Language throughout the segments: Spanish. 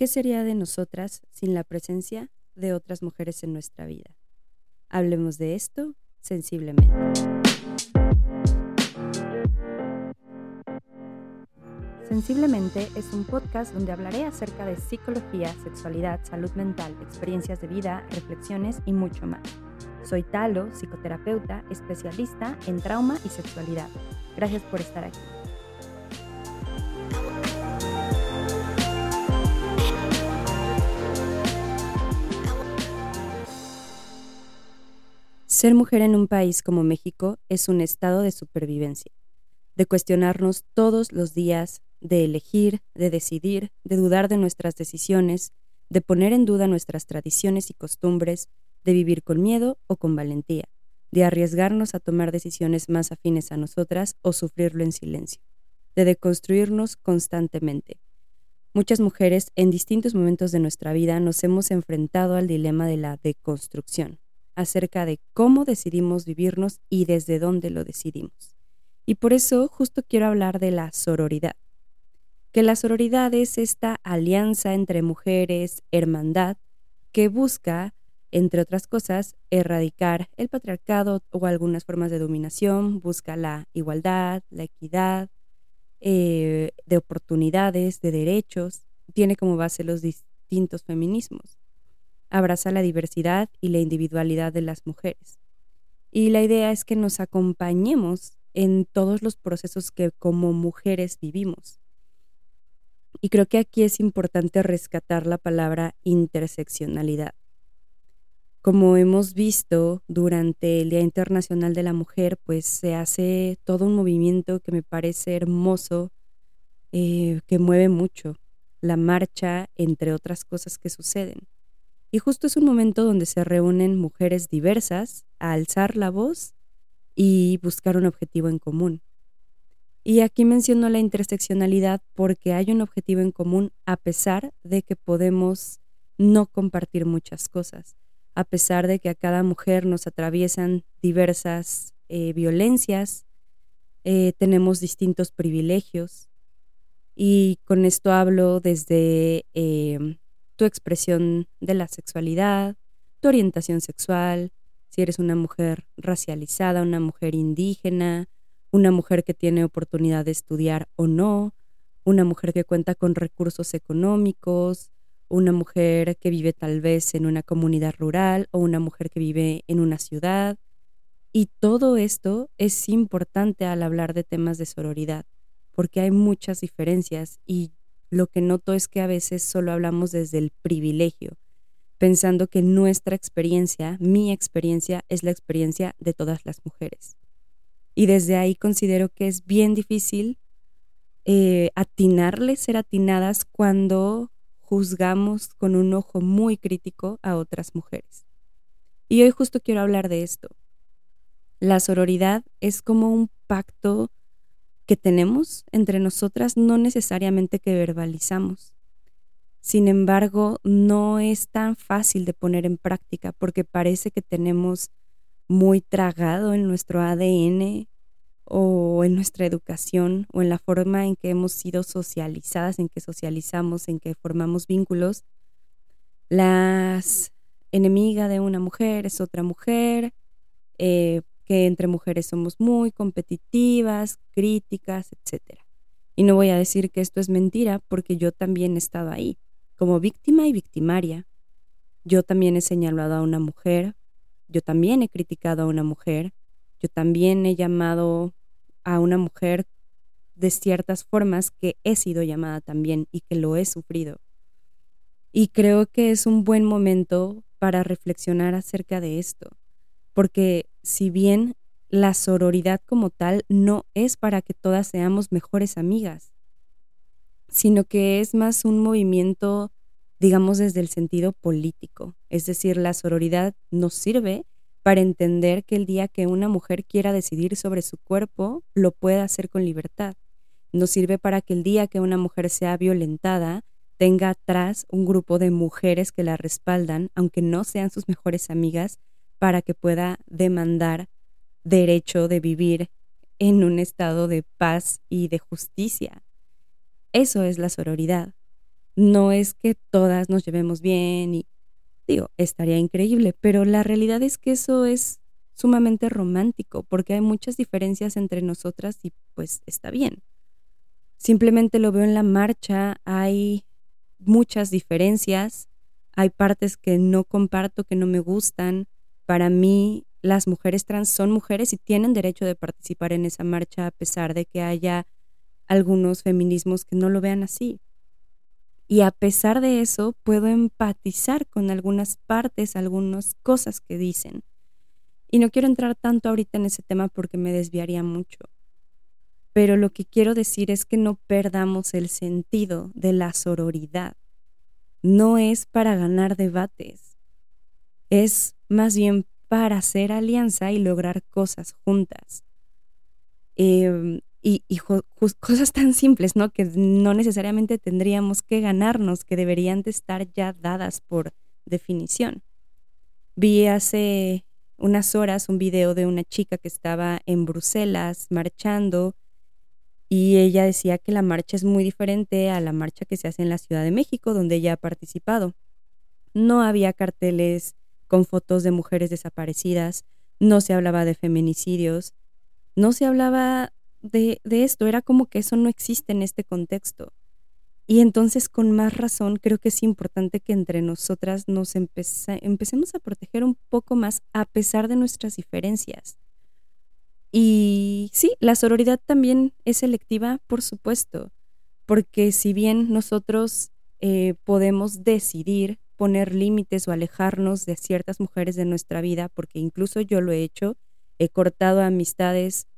¿Qué sería de nosotras sin la presencia de otras mujeres en nuestra vida? Hablemos de esto sensiblemente. Sensiblemente es un podcast donde hablaré acerca de psicología, sexualidad, salud mental, experiencias de vida, reflexiones y mucho más. Soy Talo, psicoterapeuta, especialista en trauma y sexualidad. Gracias por estar aquí. Ser mujer en un país como México es un estado de supervivencia, de cuestionarnos todos los días, de elegir, de decidir, de dudar de nuestras decisiones, de poner en duda nuestras tradiciones y costumbres, de vivir con miedo o con valentía, de arriesgarnos a tomar decisiones más afines a nosotras o sufrirlo en silencio, de deconstruirnos constantemente. Muchas mujeres en distintos momentos de nuestra vida nos hemos enfrentado al dilema de la deconstrucción, acerca de cómo decidimos vivirnos y desde dónde lo decidimos. Y por eso justo quiero hablar de la sororidad. Que la sororidad es esta alianza entre mujeres, hermandad, que busca, entre otras cosas, erradicar el patriarcado o algunas formas de dominación, busca la igualdad, la equidad, eh, de oportunidades, de derechos, tiene como base los distintos feminismos abraza la diversidad y la individualidad de las mujeres. Y la idea es que nos acompañemos en todos los procesos que como mujeres vivimos. Y creo que aquí es importante rescatar la palabra interseccionalidad. Como hemos visto durante el Día Internacional de la Mujer, pues se hace todo un movimiento que me parece hermoso, eh, que mueve mucho la marcha, entre otras cosas que suceden. Y justo es un momento donde se reúnen mujeres diversas a alzar la voz y buscar un objetivo en común. Y aquí menciono la interseccionalidad porque hay un objetivo en común a pesar de que podemos no compartir muchas cosas, a pesar de que a cada mujer nos atraviesan diversas eh, violencias, eh, tenemos distintos privilegios. Y con esto hablo desde eh, tu expresión de la sexualidad, tu orientación sexual, si eres una mujer racializada, una mujer indígena, una mujer que tiene oportunidad de estudiar o no, una mujer que cuenta con recursos económicos, una mujer que vive tal vez en una comunidad rural o una mujer que vive en una ciudad. Y todo esto es importante al hablar de temas de sororidad, porque hay muchas diferencias y lo que noto es que a veces solo hablamos desde el privilegio, pensando que nuestra experiencia, mi experiencia, es la experiencia de todas las mujeres. Y desde ahí considero que es bien difícil eh, atinarle, ser atinadas cuando juzgamos con un ojo muy crítico a otras mujeres. Y hoy justo quiero hablar de esto. La sororidad es como un pacto que tenemos entre nosotras no necesariamente que verbalizamos. Sin embargo, no es tan fácil de poner en práctica porque parece que tenemos muy tragado en nuestro ADN o en nuestra educación o en la forma en que hemos sido socializadas, en que socializamos, en que formamos vínculos. Las enemiga de una mujer es otra mujer, eh, que entre mujeres somos muy competitivas, críticas, etc. Y no voy a decir que esto es mentira porque yo también he estado ahí, como víctima y victimaria. Yo también he señalado a una mujer, yo también he criticado a una mujer, yo también he llamado a una mujer de ciertas formas que he sido llamada también y que lo he sufrido. Y creo que es un buen momento para reflexionar acerca de esto, porque si bien la sororidad como tal no es para que todas seamos mejores amigas, sino que es más un movimiento, digamos, desde el sentido político. Es decir, la sororidad nos sirve para entender que el día que una mujer quiera decidir sobre su cuerpo, lo pueda hacer con libertad. Nos sirve para que el día que una mujer sea violentada, tenga atrás un grupo de mujeres que la respaldan, aunque no sean sus mejores amigas, para que pueda demandar derecho de vivir en un estado de paz y de justicia. Eso es la sororidad. No es que todas nos llevemos bien y digo, estaría increíble, pero la realidad es que eso es sumamente romántico porque hay muchas diferencias entre nosotras y pues está bien. Simplemente lo veo en la marcha, hay muchas diferencias, hay partes que no comparto, que no me gustan. Para mí, las mujeres trans son mujeres y tienen derecho de participar en esa marcha a pesar de que haya algunos feminismos que no lo vean así. Y a pesar de eso, puedo empatizar con algunas partes, algunas cosas que dicen. Y no quiero entrar tanto ahorita en ese tema porque me desviaría mucho pero lo que quiero decir es que no perdamos el sentido de la sororidad. No es para ganar debates, es más bien para hacer alianza y lograr cosas juntas. Em, y, cosas tan simples, ¿no? Que no necesariamente tendríamos que ganarnos, que deberían de estar ya dadas por definición. Vi hace unas horas un video de una chica que estaba en Bruselas marchando y ella decía que la marcha es muy diferente a la marcha que se hace en la Ciudad de México, donde ella ha participado. No había carteles con fotos de mujeres desaparecidas, no se hablaba de feminicidios, no se hablaba de, esto, era como que eso no existe en este contexto. Y entonces con más razón creo que es importante que entre nosotras nos empecemos a proteger un poco más a pesar de nuestras diferencias. Y sí, la sororidad también es selectiva, por supuesto, porque si bien nosotros eh, podemos decidir poner límites o alejarnos de ciertas mujeres de nuestra vida, porque incluso yo lo he hecho, he cortado amistades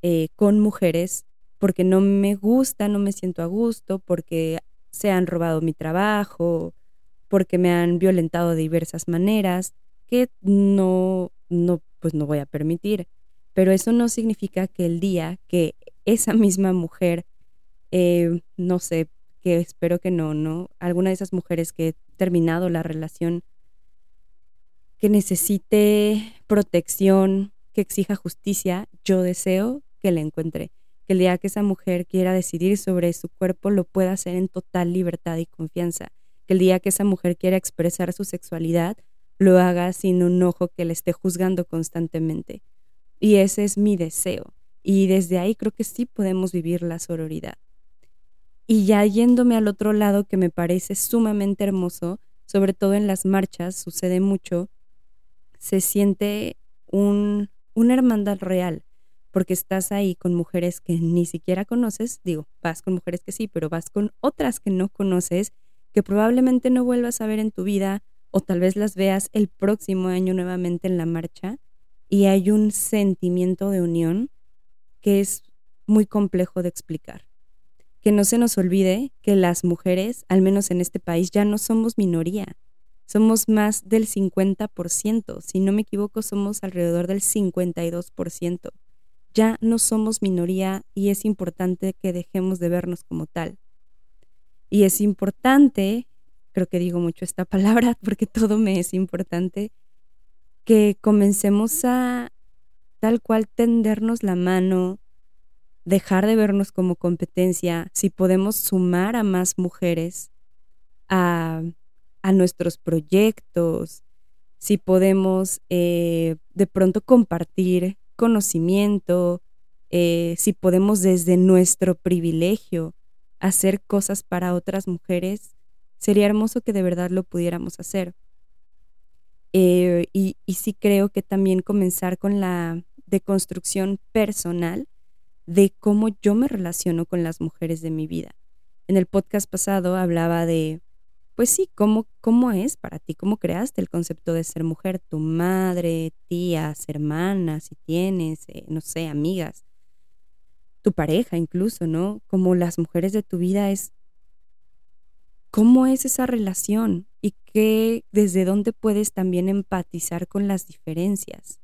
eh, con mujeres porque no me gusta, no me siento a gusto, porque se han robado mi trabajo, porque me han violentado de diversas maneras, que no, no, pues no voy a permitir. Pero eso no significa que el día que esa misma mujer, eh, no sé, que espero que no, ¿no? Alguna de esas mujeres que he terminado la relación, que necesite protección, que exija justicia, yo deseo que la encuentre. Que el día que esa mujer quiera decidir sobre su cuerpo lo pueda hacer en total libertad y confianza. Que el día que esa mujer quiera expresar su sexualidad lo haga sin un ojo que le esté juzgando constantemente. Y ese es mi deseo. Y desde ahí creo que sí podemos vivir la sororidad. Y ya yéndome al otro lado que me parece sumamente hermoso, sobre todo en las marchas, sucede mucho, se siente un, una hermandad real, porque estás ahí con mujeres que ni siquiera conoces, digo, vas con mujeres que sí, pero vas con otras que no conoces, que probablemente no vuelvas a ver en tu vida, o tal vez las veas el próximo año nuevamente en la marcha, y hay un sentimiento de unión que es muy complejo de explicar. Que no se nos olvide que las mujeres, al menos en este país, ya no somos minoría. Somos más del 50%. Si no me equivoco, somos alrededor del 52%. Ya no somos minoría y es importante que dejemos de vernos como tal. Y es importante, creo que digo mucho esta palabra porque todo me es importante, que comencemos a tal cual tendernos la mano, dejar de vernos como competencia, si podemos sumar a más mujeres a, nuestros proyectos, si podemos eh, de pronto compartir conocimiento, eh, si podemos desde nuestro privilegio hacer cosas para otras mujeres, sería hermoso que de verdad lo pudiéramos hacer. Eh, y, y sí creo que también comenzar con la deconstrucción personal de cómo yo me relaciono con las mujeres de mi vida. En el podcast pasado hablaba de, pues sí, cómo, cómo es para ti, cómo creaste el concepto de ser mujer, tu madre, tías, hermanas, si tienes, eh, no sé, amigas, tu pareja incluso, ¿no? Como las mujeres de tu vida es cómo es esa relación y qué, desde dónde puedes también empatizar con las diferencias.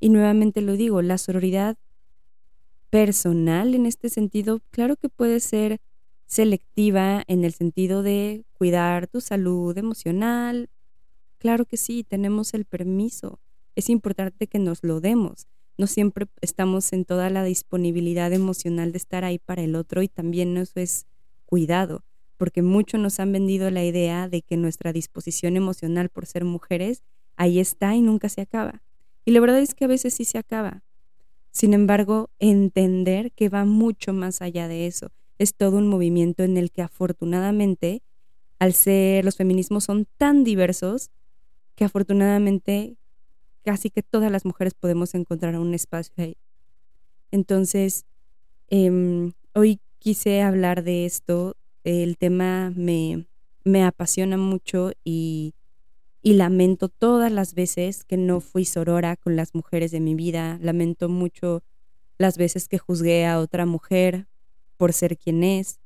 Y nuevamente lo digo, la sororidad personal en este sentido, claro que puede ser selectiva en el sentido de cuidar tu salud emocional. Claro que sí, tenemos el permiso. Es importante que nos lo demos. No siempre estamos en toda la disponibilidad emocional de estar ahí para el otro y también eso es cuidado porque mucho nos han vendido la idea de que nuestra disposición emocional por ser mujeres ahí está y nunca se acaba. Y la verdad es que a veces sí se acaba. Sin embargo, entender que va mucho más allá de eso. Es todo un movimiento en el que afortunadamente, al ser los feminismos son tan diversos, que afortunadamente casi que todas las mujeres podemos encontrar un espacio ahí. Entonces, em, hoy quise hablar de esto. El tema me, me apasiona mucho y, y lamento todas las veces que no fui sorora con las mujeres de mi vida. Lamento mucho las veces que juzgué a otra mujer por ser quien es.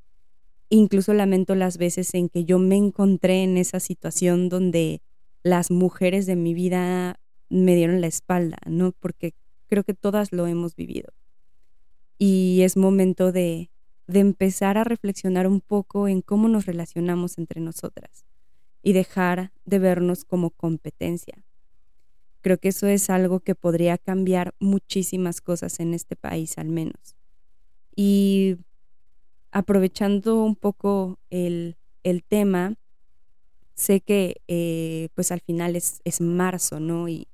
Incluso lamento las veces en que yo me encontré en esa situación donde las mujeres de mi vida me dieron la espalda, ¿no? Porque creo que todas lo hemos vivido. Y es momento de, de empezar a reflexionar un poco en cómo nos relacionamos entre nosotras y dejar de vernos como competencia. Creo que eso es algo que podría cambiar muchísimas cosas en este país al menos. Y aprovechando un poco el, el tema, sé que eh, pues al final es, es, marzo, ¿no? Y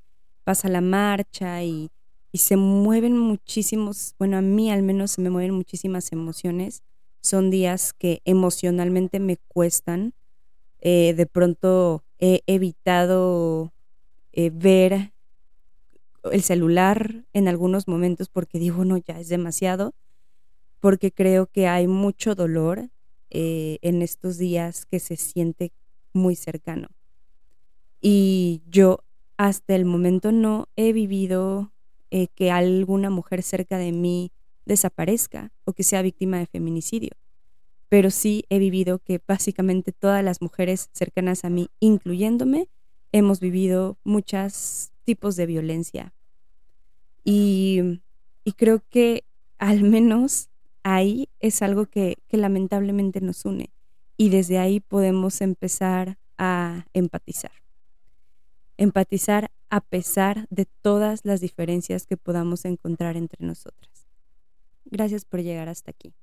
pasa la marcha y, y, se mueven muchísimos, bueno, a mí al menos se me mueven muchísimas emociones. Son días que emocionalmente me cuestan. Eh, de pronto he evitado eh, ver el celular en algunos momentos porque digo, no, ya es demasiado, porque creo que hay mucho dolor en estos días que se siente muy cercano. Y yo hasta el momento no he vivido eh, que alguna mujer cerca de mí desaparezca o que sea víctima de feminicidio. Pero sí he vivido que básicamente todas las mujeres cercanas a mí, incluyéndome, hemos vivido muchos tipos de violencia. Y, creo que al menos ahí es algo que lamentablemente nos une y desde ahí podemos empezar a empatizar. Empatizar a pesar de todas las diferencias que podamos encontrar entre nosotras. Gracias por llegar hasta aquí.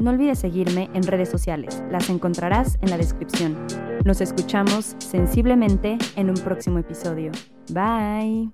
No olvides seguirme en redes sociales, las encontrarás en la descripción. Nos escuchamos sensiblemente en un próximo episodio. Bye.